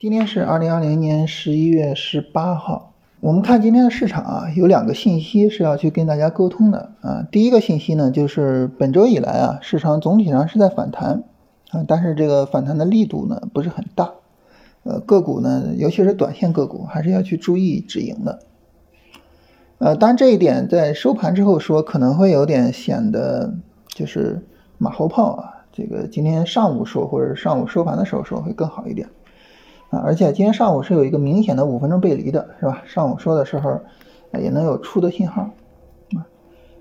今天是二零二零年十一月十八号。我们看今天的市场啊，有两个信息是要去跟大家沟通的啊。第一个信息呢，就是本周以来啊，市场总体上是在反弹啊，但是这个反弹的力度呢不是很大。呃，个股呢，尤其是短线个股，还是要去注意止盈的。呃，当然这一点在收盘之后说，可能会有点显得就是马后炮啊。这个今天上午说，或者上午收盘的时候说会更好一点。啊，而且今天上午是有一个明显的五分钟背离的，是吧？上午说的时候，也能有出的信号，啊，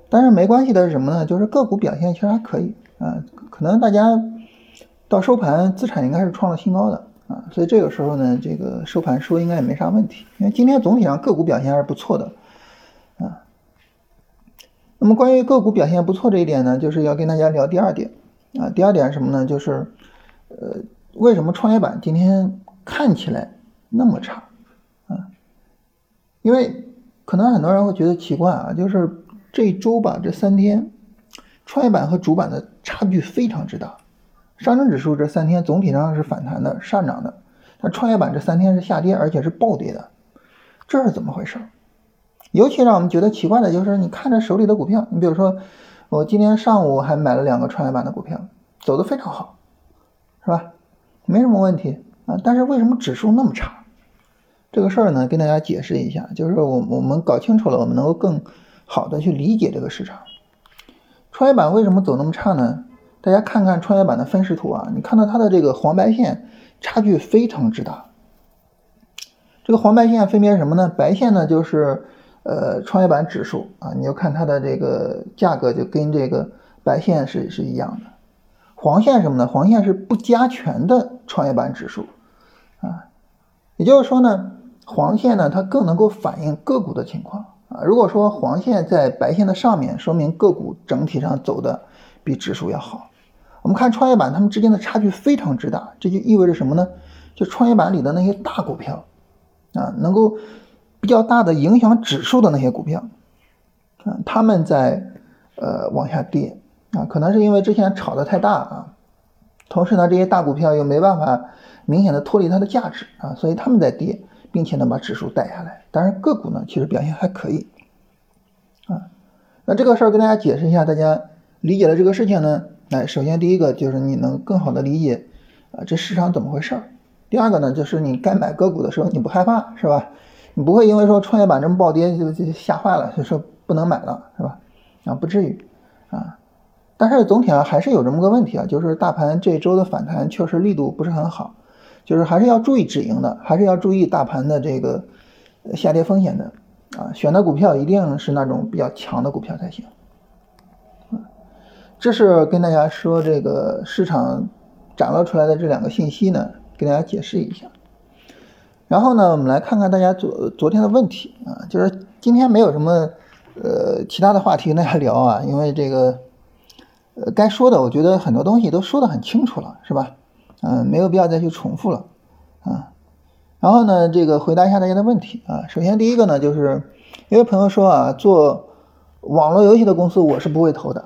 但是没关系的是什么呢？就是个股表现其实还可以，啊，可能大家到收盘资产应该是创了新高的，啊，所以这个时候呢，这个收盘说应该也没啥问题，因为今天总体上个股表现还是不错的，啊，那么关于个股表现不错这一点呢，就是要跟大家聊第二点，啊，第二点是什么呢？就是，呃，为什么创业板今天？看起来那么差，啊，因为可能很多人会觉得奇怪啊，就是这周吧，这三天，创业板和主板的差距非常之大。上证指数这三天总体上是反弹的、上涨的，但创业板这三天是下跌，而且是暴跌的，这是怎么回事？尤其让我们觉得奇怪的就是，你看着手里的股票，你比如说我今天上午还买了两个创业板的股票，走的非常好，是吧？没什么问题。啊，但是为什么指数那么差？这个事儿呢，跟大家解释一下，就是我我们搞清楚了，我们能够更好的去理解这个市场。创业板为什么走那么差呢？大家看看创业板的分时图啊，你看到它的这个黄白线差距非常之大。这个黄白线分别什么呢？白线呢就是呃创业板指数啊，你就看它的这个价格就跟这个白线是是一样的。黄线什么呢？黄线是不加权的创业板指数。啊，也就是说呢，黄线呢，它更能够反映个股的情况啊。如果说黄线在白线的上面，说明个股整体上走的比指数要好。我们看创业板，它们之间的差距非常之大，这就意味着什么呢？就创业板里的那些大股票啊，能够比较大的影响指数的那些股票啊，他们在呃往下跌啊，可能是因为之前炒的太大啊，同时呢，这些大股票又没办法。明显的脱离它的价值啊，所以他们在跌，并且呢把指数带下来。当然个股呢其实表现还可以啊。那这个事儿跟大家解释一下，大家理解了这个事情呢，来首先第一个就是你能更好的理解啊这市场怎么回事儿。第二个呢就是你该买个股的时候你不害怕是吧？你不会因为说创业板这么暴跌就就吓坏了，就说不能买了是吧？啊不至于啊。但是总体上还是有这么个问题啊，就是大盘这周的反弹确实力度不是很好。就是还是要注意止盈的，还是要注意大盘的这个下跌风险的啊，选的股票一定是那种比较强的股票才行。这是跟大家说这个市场展露出来的这两个信息呢，给大家解释一下。然后呢，我们来看看大家昨昨天的问题啊，就是今天没有什么呃其他的话题跟大家聊啊，因为这个呃该说的，我觉得很多东西都说得很清楚了，是吧？嗯，没有必要再去重复了，啊，然后呢，这个回答一下大家的问题啊。首先第一个呢，就是一位朋友说啊，做网络游戏的公司我是不会投的，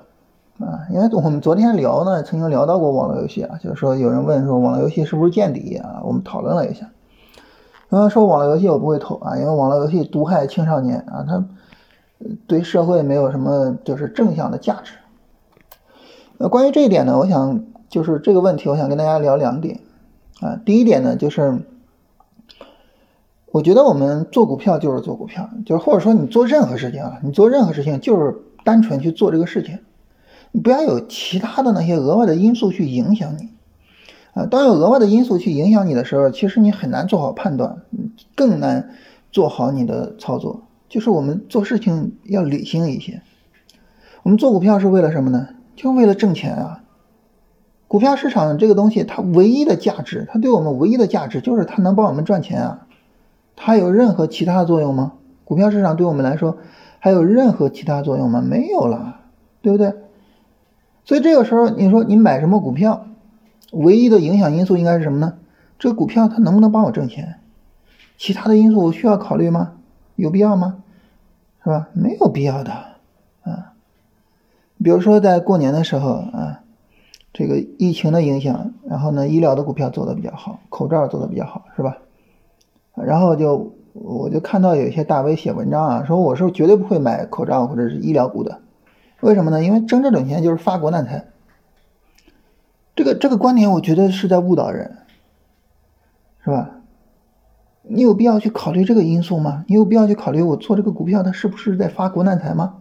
啊，因为我们昨天聊呢，曾经聊到过网络游戏啊，就是说有人问说网络游戏是不是见底啊，我们讨论了一下，朋友说网络游戏我不会投啊，因为网络游戏毒害青少年啊，它对社会没有什么就是正向的价值。那关于这一点呢，我想。就是这个问题，我想跟大家聊两点啊。第一点呢，就是我觉得我们做股票就是做股票，就是或者说你做任何事情啊，你做任何事情就是单纯去做这个事情，你不要有其他的那些额外的因素去影响你啊。当有额外的因素去影响你的时候，其实你很难做好判断，更难做好你的操作。就是我们做事情要理性一些。我们做股票是为了什么呢？就为了挣钱啊。股票市场这个东西，它唯一的价值，它对我们唯一的价值就是它能帮我们赚钱啊。它有任何其他作用吗？股票市场对我们来说还有任何其他作用吗？没有了，对不对？所以这个时候你说你买什么股票，唯一的影响因素应该是什么呢？这个股票它能不能帮我挣钱？其他的因素我需要考虑吗？有必要吗？是吧？没有必要的啊。比如说在过年的时候啊。这个疫情的影响，然后呢，医疗的股票走的比较好，口罩做的比较好，是吧？然后就我就看到有一些大 V 写文章啊，说我是绝对不会买口罩或者是医疗股的，为什么呢？因为挣这种钱就是发国难财。这个这个观点，我觉得是在误导人，是吧？你有必要去考虑这个因素吗？你有必要去考虑我做这个股票，它是不是在发国难财吗？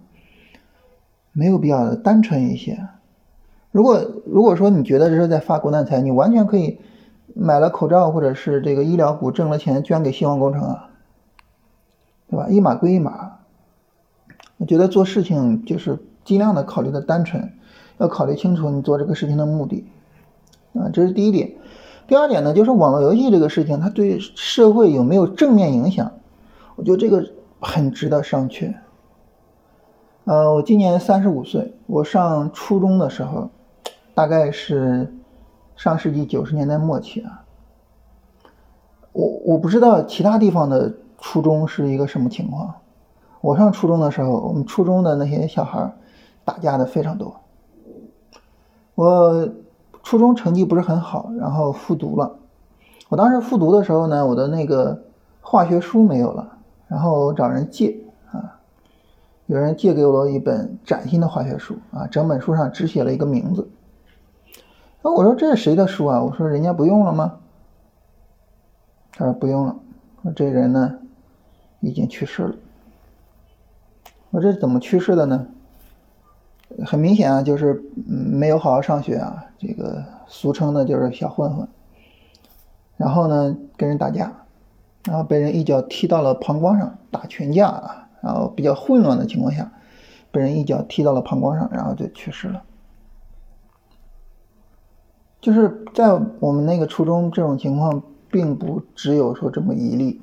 没有必要的，单纯一些。如果如果说你觉得这是在发国难财，你完全可以买了口罩或者是这个医疗股，挣了钱捐给希望工程啊，对吧？一码归一码。我觉得做事情就是尽量的考虑的单纯，要考虑清楚你做这个事情的目的啊，这是第一点。第二点呢，就是网络游戏这个事情，它对社会有没有正面影响？我觉得这个很值得商榷。呃，我今年三十五岁，我上初中的时候。大概是上世纪九十年代末期啊，我我不知道其他地方的初中是一个什么情况。我上初中的时候，我们初中的那些小孩打架的非常多。我初中成绩不是很好，然后复读了。我当时复读的时候呢，我的那个化学书没有了，然后找人借啊，有人借给我了一本崭新的化学书啊，整本书上只写了一个名字。那我说这是谁的书啊？我说人家不用了吗？他说不用了。说这人呢，已经去世了。我这怎么去世的呢？很明显啊，就是没有好好上学啊，这个俗称的就是小混混。然后呢，跟人打架，然后被人一脚踢到了膀胱上，打群架啊，然后比较混乱的情况下，被人一脚踢到了膀胱上，然后就去世了。就是在我们那个初中，这种情况并不只有说这么一例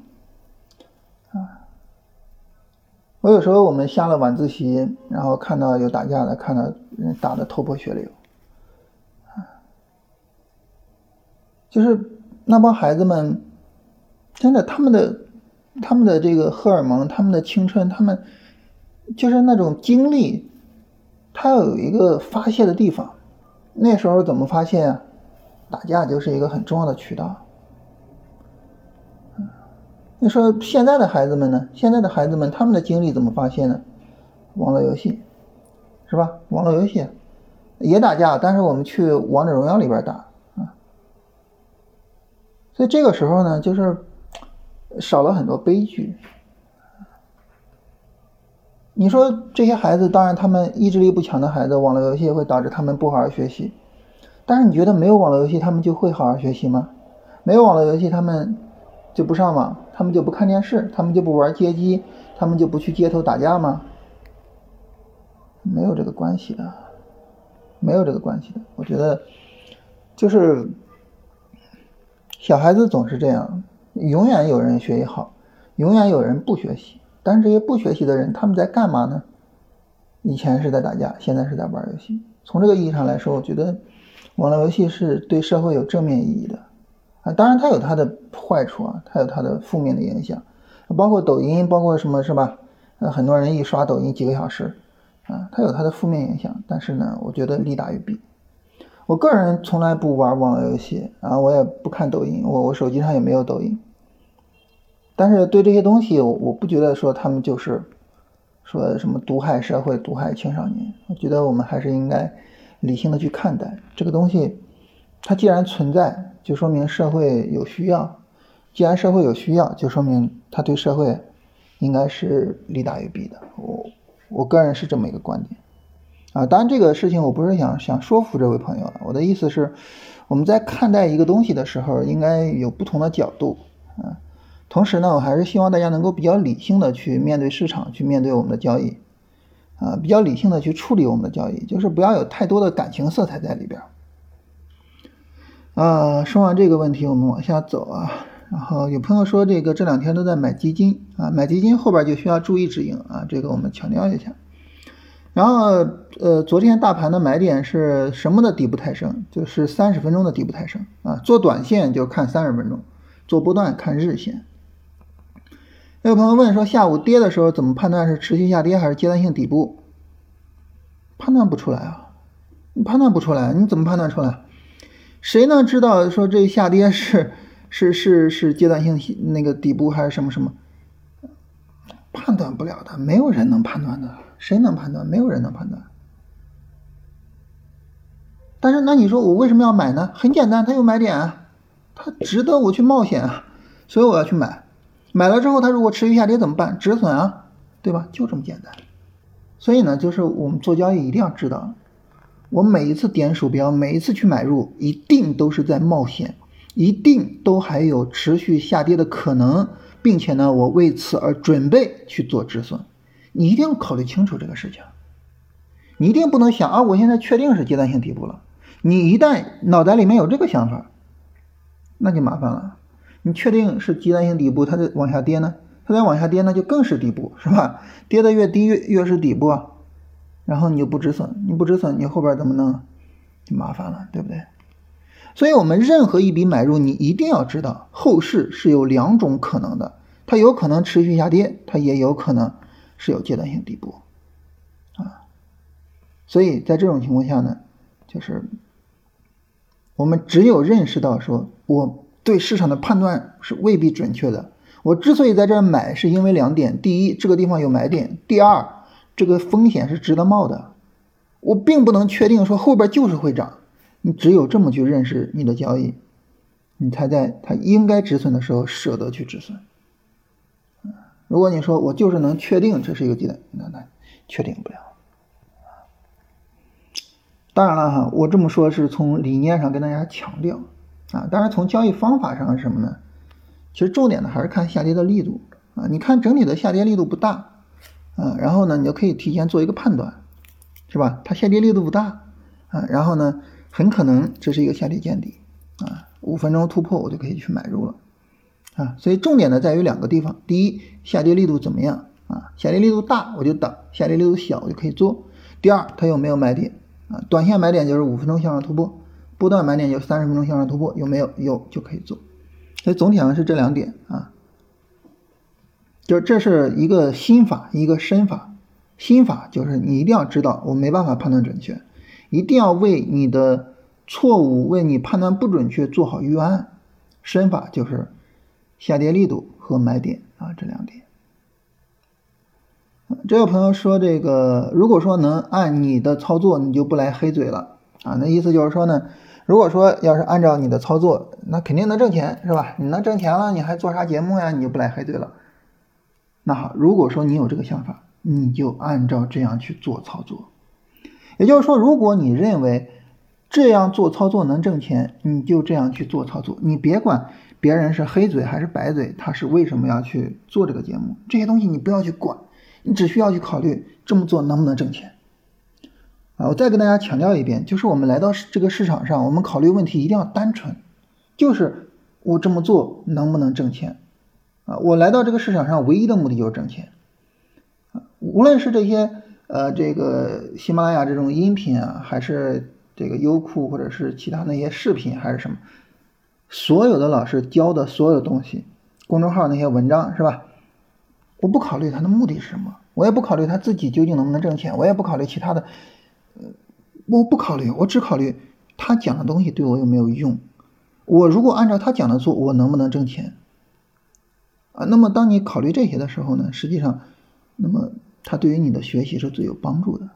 啊。我有时候我们下了晚自习，然后看到有打架的，看到人打的头破血流啊，就是那帮孩子们，真的他们的他们的这个荷尔蒙，他们的青春，他们就是那种精力，他要有一个发泄的地方。那时候怎么发泄啊？打架就是一个很重要的渠道。你说现在的孩子们呢？现在的孩子们他们的精力怎么发泄呢？网络游戏，是吧？网络游戏也打架，但是我们去王者荣耀里边打啊。所以这个时候呢，就是少了很多悲剧。你说这些孩子，当然他们意志力不强的孩子，网络游戏会导致他们不好好学习。但是你觉得没有网络游戏，他们就会好好学习吗？没有网络游戏，他们就不上网，他们就不看电视，他们就不玩街机，他们就不去街头打架吗？没有这个关系的，没有这个关系的。我觉得，就是小孩子总是这样，永远有人学习好，永远有人不学习。但是这些不学习的人，他们在干嘛呢？以前是在打架，现在是在玩游戏。从这个意义上来说，我觉得。网络游戏是对社会有正面意义的啊，当然它有它的坏处啊，它有它的负面的影响，包括抖音，包括什么是吧？呃，很多人一刷抖音几个小时啊，它有它的负面影响，但是呢，我觉得利大于弊。我个人从来不玩网络游戏啊，我也不看抖音，我我手机上也没有抖音。但是对这些东西，我不觉得说他们就是说什么毒害社会、毒害青少年，我觉得我们还是应该。理性的去看待这个东西，它既然存在，就说明社会有需要；既然社会有需要，就说明它对社会应该是利大于弊的。我我个人是这么一个观点啊。当然，这个事情我不是想想说服这位朋友，我的意思是，我们在看待一个东西的时候，应该有不同的角度啊。同时呢，我还是希望大家能够比较理性的去面对市场，去面对我们的交易。啊，比较理性的去处理我们的交易，就是不要有太多的感情色彩在里边。啊，说完这个问题，我们往下走啊。然后有朋友说，这个这两天都在买基金啊，买基金后边就需要注意止盈啊，这个我们强调一下。然后呃，昨天大盘的买点是什么的底部抬升？就是三十分钟的底部抬升啊。做短线就看三十分钟，做波段看日线。有朋友问说，下午跌的时候怎么判断是持续下跌还是阶段性底部？判断不出来啊，你判断不出来，你怎么判断出来？谁能知道说这下跌是 是是是阶段性那个底部还是什么什么？判断不了的，没有人能判断的，谁能判断？没有人能判断。但是那你说我为什么要买呢？很简单，它有买点啊，它值得我去冒险啊，所以我要去买。买了之后，它如果持续下跌怎么办？止损啊，对吧？就这么简单。所以呢，就是我们做交易一定要知道，我每一次点鼠标，每一次去买入，一定都是在冒险，一定都还有持续下跌的可能，并且呢，我为此而准备去做止损。你一定要考虑清楚这个事情，你一定不能想啊，我现在确定是阶段性底部了。你一旦脑袋里面有这个想法，那就麻烦了。你确定是阶段性底部，它就往下跌呢？它再往下跌，那就更是底部，是吧？跌的越低越越是底部啊。然后你就不止损，你不止损，你后边怎么弄？就麻烦了，对不对？所以，我们任何一笔买入，你一定要知道，后市是有两种可能的，它有可能持续下跌，它也有可能是有阶段性底部啊。所以在这种情况下呢，就是。我们只有认识到，说我对市场的判断是未必准确的。我之所以在这儿买，是因为两点：第一，这个地方有买点；第二，这个风险是值得冒的。我并不能确定说后边就是会涨。你只有这么去认识你的交易，你才在它应该止损的时候舍得去止损。如果你说我就是能确定这是一个阶段，那那确定不了。当然了哈，我这么说是从理念上跟大家强调啊。当然从交易方法上是什么呢？其实重点呢还是看下跌的力度啊。你看整体的下跌力度不大啊，然后呢你就可以提前做一个判断，是吧？它下跌力度不大啊，然后呢很可能这是一个下跌见底啊，五分钟突破我就可以去买入了啊。所以重点呢在于两个地方：第一，下跌力度怎么样啊？下跌力度大我就等，下跌力度小我就可以做。第二，它有没有买点？啊，短线买点就是五分钟向上突破，波段买点就三十分钟向上突破，有没有？有就可以做。所以总体上是这两点啊，就这是一个心法，一个身法。心法就是你一定要知道，我没办法判断准确，一定要为你的错误，为你判断不准确做好预案。身法就是下跌力度和买点啊，这两点。这位朋友说：“这个如果说能按你的操作，你就不来黑嘴了啊？那意思就是说呢，如果说要是按照你的操作，那肯定能挣钱，是吧？你能挣钱了，你还做啥节目呀？你就不来黑嘴了。那好，如果说你有这个想法，你就按照这样去做操作。也就是说，如果你认为这样做操作能挣钱，你就这样去做操作。你别管别人是黑嘴还是白嘴，他是为什么要去做这个节目？这些东西你不要去管。”你只需要去考虑这么做能不能挣钱啊！我再跟大家强调一遍，就是我们来到这个市场上，我们考虑问题一定要单纯，就是我这么做能不能挣钱啊？我来到这个市场上唯一的目的就是挣钱！无论是这些呃这个喜马拉雅这种音频啊，还是这个优酷或者是其他那些视频，还是什么，所有的老师教的所有的东西，公众号那些文章是吧？我不考虑他的目的是什么，我也不考虑他自己究竟能不能挣钱，我也不考虑其他的，我不考虑，我只考虑他讲的东西对我有没有用。我如果按照他讲的做，我能不能挣钱？啊，那么当你考虑这些的时候呢，实际上，那么他对于你的学习是最有帮助的。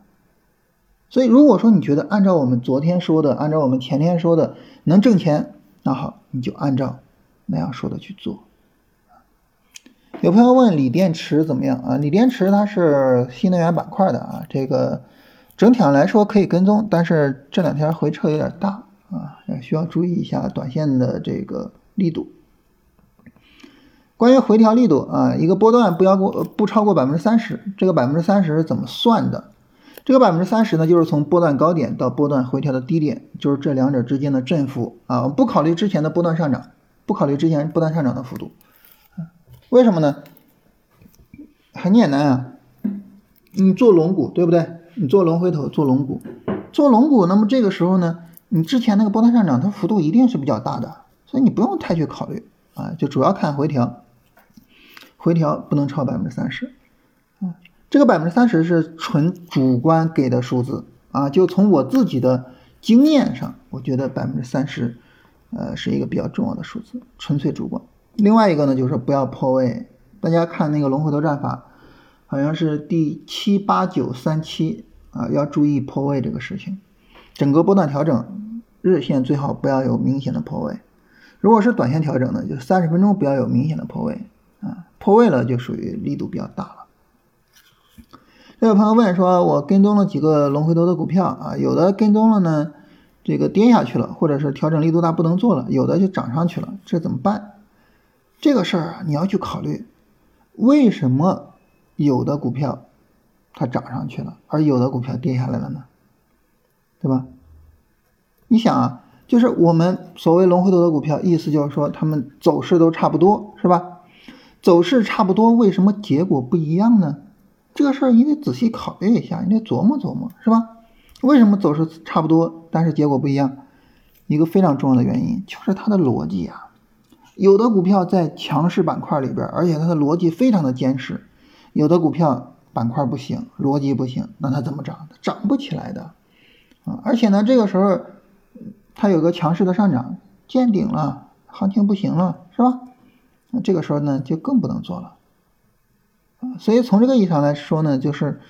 所以，如果说你觉得按照我们昨天说的，按照我们前天说的能挣钱，那好，你就按照那样说的去做。有朋友问锂电池怎么样啊？锂电池它是新能源板块的啊，这个整体上来说可以跟踪，但是这两天回撤有点大啊，需要注意一下短线的这个力度。关于回调力度啊，一个波段不要过不超过百分之三十，这个百分之三十是怎么算的？这个百分之三十呢，就是从波段高点到波段回调的低点，就是这两者之间的振幅啊，不考虑之前的波段上涨，不考虑之前波段上涨的幅度。为什么呢？很简单啊，你做龙骨对不对？你做龙回头做龙骨，做龙骨，那么这个时候呢，你之前那个波段上涨，它幅度一定是比较大的，所以你不用太去考虑啊，就主要看回调，回调不能超百分之三十啊。这个百分之三十是纯主观给的数字啊，就从我自己的经验上，我觉得百分之三十呃，是一个比较重要的数字，纯粹主观。另外一个呢，就是不要破位。大家看那个龙回头战法，好像是第七八九三七啊，要注意破位这个事情。整个波段调整，日线最好不要有明显的破位。如果是短线调整呢，就三十分钟不要有明显的破位啊，破位了就属于力度比较大了。这位朋友问说，我跟踪了几个龙回头的股票啊，有的跟踪了呢，这个跌下去了，或者是调整力度大不能做了，有的就涨上去了，这怎么办？这个事儿啊，你要去考虑，为什么有的股票它涨上去了，而有的股票跌下来了呢？对吧？你想啊，就是我们所谓龙回头的股票，意思就是说它们走势都差不多，是吧？走势差不多，为什么结果不一样呢？这个事儿你得仔细考虑一下，你得琢磨琢磨，是吧？为什么走势差不多，但是结果不一样？一个非常重要的原因就是它的逻辑啊。有的股票在强势板块里边，而且它的逻辑非常的坚实；有的股票板块不行，逻辑不行，那它怎么涨？涨不起来的啊！而且呢，这个时候它有个强势的上涨，见顶了，行情不行了，是吧？那这个时候呢，就更不能做了。所以从这个意义上来说呢，就是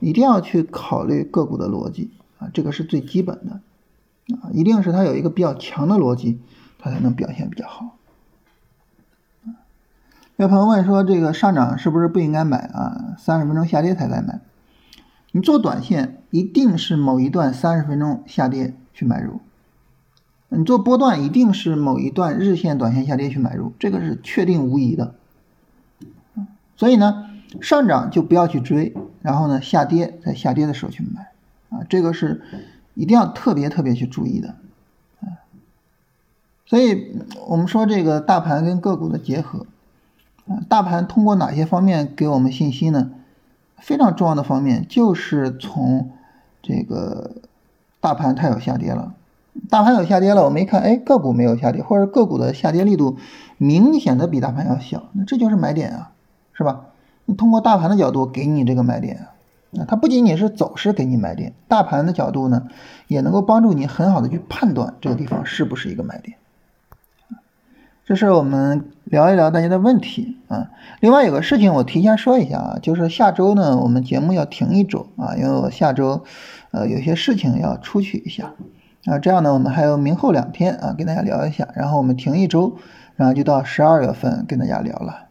一定要去考虑个股的逻辑啊，这个是最基本的啊，一定是它有一个比较强的逻辑，它才能表现比较好。有朋友问说，这个上涨是不是不应该买啊？三十分钟下跌才该买。你做短线一定是某一段三十分钟下跌去买入，你做波段一定是某一段日线、短线下跌去买入，这个是确定无疑的。所以呢。上涨就不要去追，然后呢，下跌在下跌的时候去买，啊，这个是一定要特别特别去注意的，啊，所以我们说这个大盘跟个股的结合，大盘通过哪些方面给我们信息呢？非常重要的方面就是从这个大盘它有下跌了，大盘有下跌了，我们一看，哎，个股没有下跌，或者个股的下跌力度明显的比大盘要小，那这就是买点啊，是吧？你通过大盘的角度给你这个买点啊，它不仅仅是走势给你买点，大盘的角度呢，也能够帮助你很好的去判断这个地方是不是一个买点。这是我们聊一聊大家的问题啊。另外有个事情我提前说一下啊，就是下周呢我们节目要停一周啊，因为我下周呃有些事情要出去一下啊，这样呢我们还有明后两天啊跟大家聊一下，然后我们停一周，然后就到十二月份跟大家聊了。